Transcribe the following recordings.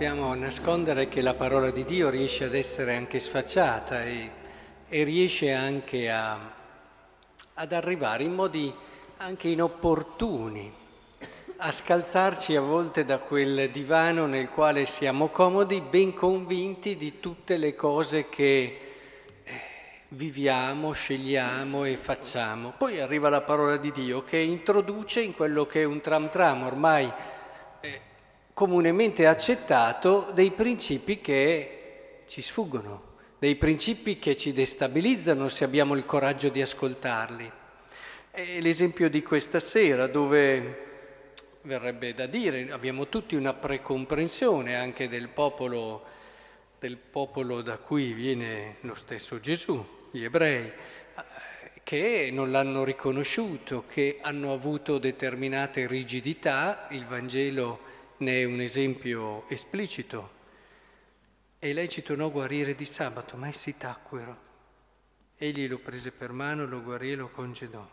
possiamo nascondere che la parola di Dio riesce ad essere anche sfacciata e, e riesce anche a, ad arrivare in modi anche inopportuni, a scalzarci a volte da quel divano nel quale siamo comodi, ben convinti di tutte le cose che eh, viviamo, scegliamo e facciamo. Poi arriva la parola di Dio che introduce in quello che è un tram tram ormai eh, comunemente accettato dei principi che ci sfuggono, dei principi che ci destabilizzano se abbiamo il coraggio di ascoltarli. È l'esempio di questa sera dove verrebbe da dire, abbiamo tutti una precomprensione anche del popolo, del popolo da cui viene lo stesso Gesù, gli ebrei, che non l'hanno riconosciuto, che hanno avuto determinate rigidità, il Vangelo ne è un esempio esplicito. E lei ci tornò a guarire di sabato, ma essi tacquero. Egli lo prese per mano, lo guarì e lo congedò.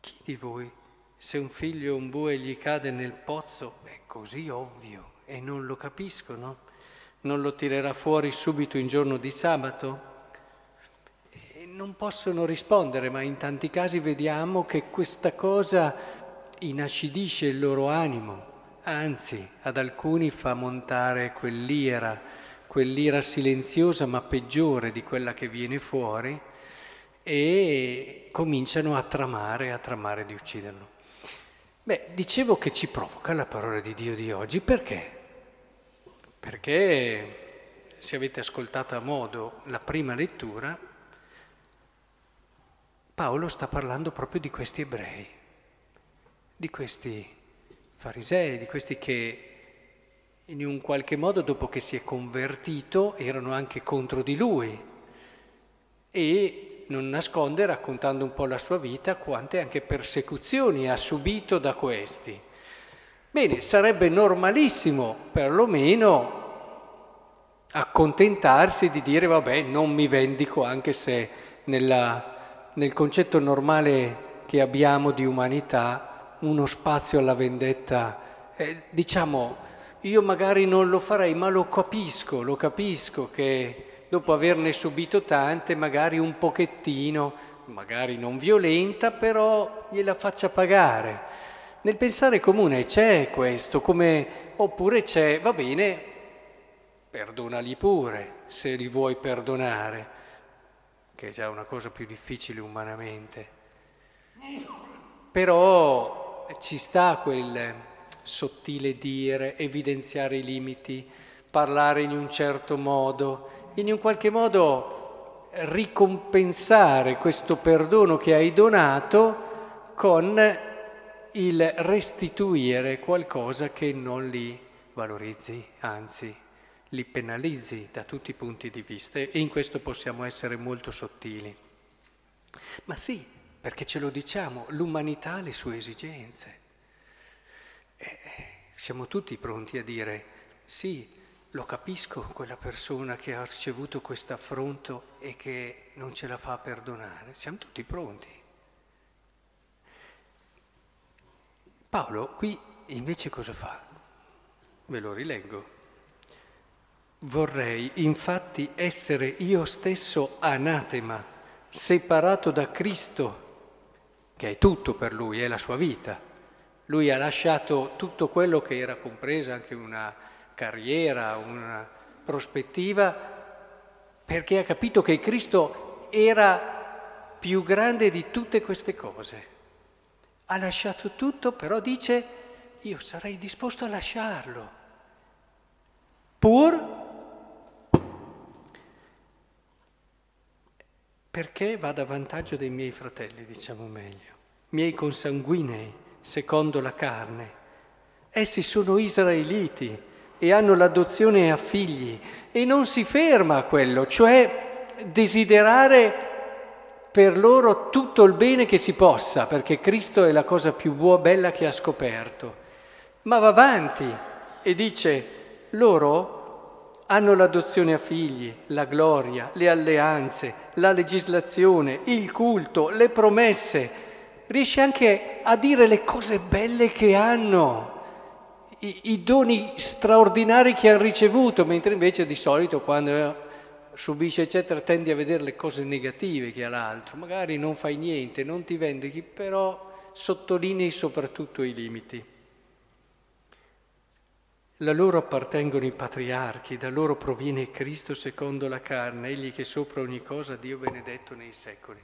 Chi di voi, se un figlio o un bue gli cade nel pozzo, è così ovvio e non lo capiscono? Non lo tirerà fuori subito in giorno di sabato? E non possono rispondere, ma in tanti casi vediamo che questa cosa inacidisce il loro animo, anzi ad alcuni fa montare quell'ira, quell'ira silenziosa ma peggiore di quella che viene fuori e cominciano a tramare, a tramare di ucciderlo. Beh, dicevo che ci provoca la parola di Dio di oggi, perché? Perché se avete ascoltato a modo la prima lettura, Paolo sta parlando proprio di questi ebrei, di questi farisei, di questi che in un qualche modo dopo che si è convertito erano anche contro di lui e non nasconde, raccontando un po' la sua vita, quante anche persecuzioni ha subito da questi. Bene, sarebbe normalissimo perlomeno accontentarsi di dire vabbè non mi vendico anche se nella, nel concetto normale che abbiamo di umanità uno spazio alla vendetta, eh, diciamo io magari non lo farei ma lo capisco, lo capisco che dopo averne subito tante, magari un pochettino, magari non violenta, però gliela faccia pagare. Nel pensare comune c'è questo, come, oppure c'è, va bene, perdonali pure, se li vuoi perdonare, che è già una cosa più difficile umanamente. Però ci sta quel sottile dire, evidenziare i limiti, parlare in un certo modo, in un qualche modo ricompensare questo perdono che hai donato con il restituire qualcosa che non li valorizzi, anzi li penalizzi da tutti i punti di vista e in questo possiamo essere molto sottili. Ma sì, perché ce lo diciamo, l'umanità ha le sue esigenze. E siamo tutti pronti a dire sì, lo capisco quella persona che ha ricevuto questo affronto e che non ce la fa a perdonare. Siamo tutti pronti. Paolo qui invece cosa fa? Ve lo rileggo. Vorrei infatti essere io stesso anatema, separato da Cristo, che è tutto per lui, è la sua vita. Lui ha lasciato tutto quello che era compreso, anche una carriera, una prospettiva, perché ha capito che Cristo era più grande di tutte queste cose. Ha lasciato tutto, però dice, io sarei disposto a lasciarlo, pur perché vada a vantaggio dei miei fratelli, diciamo meglio, miei consanguinei, secondo la carne. Essi sono israeliti, e hanno l'adozione a figli e non si ferma a quello, cioè desiderare per loro tutto il bene che si possa, perché Cristo è la cosa più buona, bella che ha scoperto. Ma va avanti e dice, loro hanno l'adozione a figli, la gloria, le alleanze, la legislazione, il culto, le promesse. Riesce anche a dire le cose belle che hanno i, i doni straordinari che ha ricevuto, mentre invece di solito quando subisce eccetera tendi a vedere le cose negative che ha l'altro, magari non fai niente, non ti vendichi, però sottolinei soprattutto i limiti. Da loro appartengono i patriarchi, da loro proviene Cristo secondo la carne, egli che sopra ogni cosa Dio benedetto nei secoli.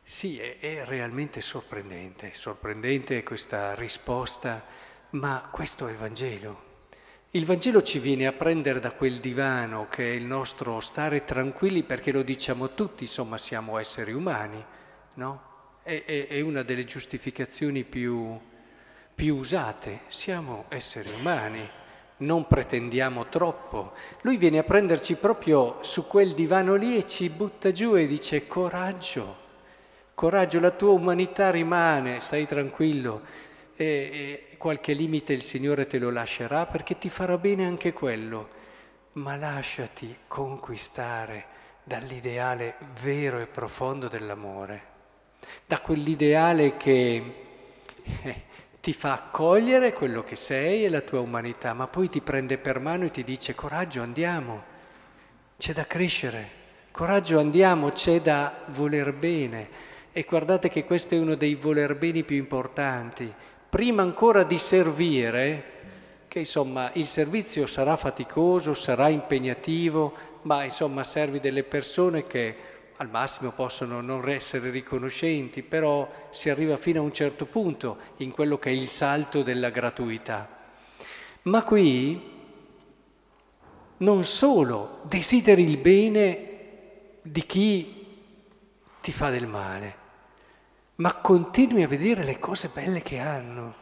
Sì, è, è realmente sorprendente, sorprendente questa risposta, ma questo è il Vangelo. Il Vangelo ci viene a prendere da quel divano che è il nostro stare tranquilli perché lo diciamo tutti, insomma siamo esseri umani, no? È, è, è una delle giustificazioni più, più usate, siamo esseri umani non pretendiamo troppo. Lui viene a prenderci proprio su quel divano lì e ci butta giù e dice coraggio, coraggio, la tua umanità rimane, stai tranquillo, e, e qualche limite il Signore te lo lascerà perché ti farà bene anche quello, ma lasciati conquistare dall'ideale vero e profondo dell'amore, da quell'ideale che... Ti fa accogliere quello che sei e la tua umanità, ma poi ti prende per mano e ti dice coraggio andiamo, c'è da crescere, coraggio andiamo, c'è da voler bene. E guardate che questo è uno dei voler bene più importanti. Prima ancora di servire, che insomma il servizio sarà faticoso, sarà impegnativo, ma insomma servi delle persone che al massimo possono non essere riconoscenti, però si arriva fino a un certo punto in quello che è il salto della gratuità. Ma qui non solo desideri il bene di chi ti fa del male, ma continui a vedere le cose belle che hanno.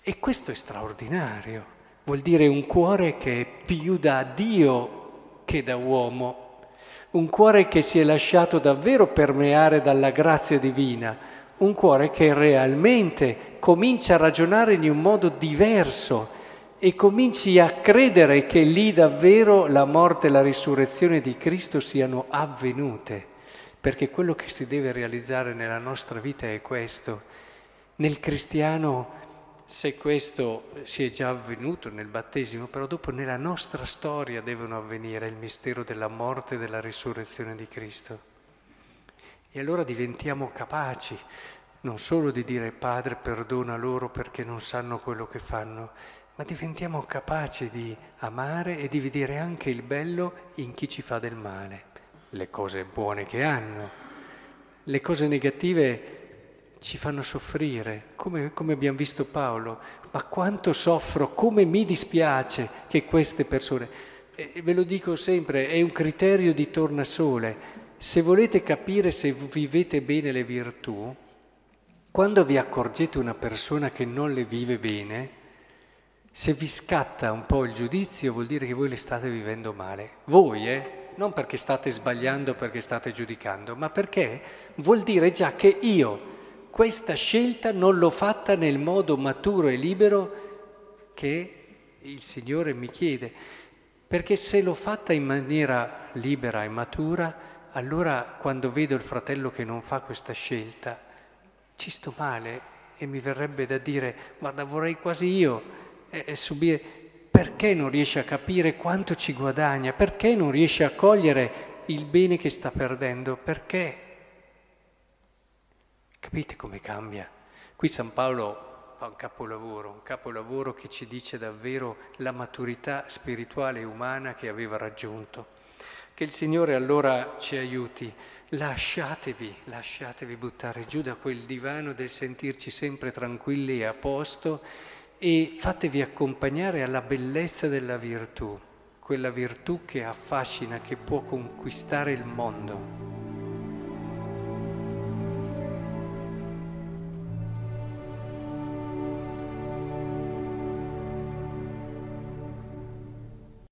E questo è straordinario, vuol dire un cuore che è più da Dio che da uomo un cuore che si è lasciato davvero permeare dalla grazia divina, un cuore che realmente comincia a ragionare in un modo diverso e cominci a credere che lì davvero la morte e la risurrezione di Cristo siano avvenute, perché quello che si deve realizzare nella nostra vita è questo. Nel cristiano se questo si è già avvenuto nel battesimo, però dopo nella nostra storia devono avvenire il mistero della morte e della risurrezione di Cristo. E allora diventiamo capaci non solo di dire Padre perdona loro perché non sanno quello che fanno, ma diventiamo capaci di amare e di vedere anche il bello in chi ci fa del male, le cose buone che hanno. Le cose negative ci fanno soffrire, come, come, abbiamo visto Paolo, ma quanto soffro, come mi dispiace che queste persone, e ve lo dico sempre, è un criterio di tornasole, se volete capire se vivete bene le virtù, quando vi accorgete una persona che non le vive bene, se vi scatta un po' il giudizio vuol dire che voi le state vivendo male. Voi, eh? Non perché state sbagliando, perché state giudicando, ma perché vuol dire già che io questa scelta non l'ho fatta nel modo maturo e libero che il Signore mi chiede, perché se l'ho fatta in maniera libera e matura, allora quando vedo il fratello che non fa questa scelta, ci sto male e mi verrebbe da dire, guarda vorrei quasi io eh, eh, subire, perché non riesce a capire quanto ci guadagna, perché non riesce a cogliere il bene che sta perdendo, perché Capite come cambia? Qui San Paolo fa un capolavoro, un capolavoro che ci dice davvero la maturità spirituale e umana che aveva raggiunto. Che il Signore allora ci aiuti. Lasciatevi, lasciatevi buttare giù da quel divano del sentirci sempre tranquilli e a posto e fatevi accompagnare alla bellezza della virtù, quella virtù che affascina, che può conquistare il mondo.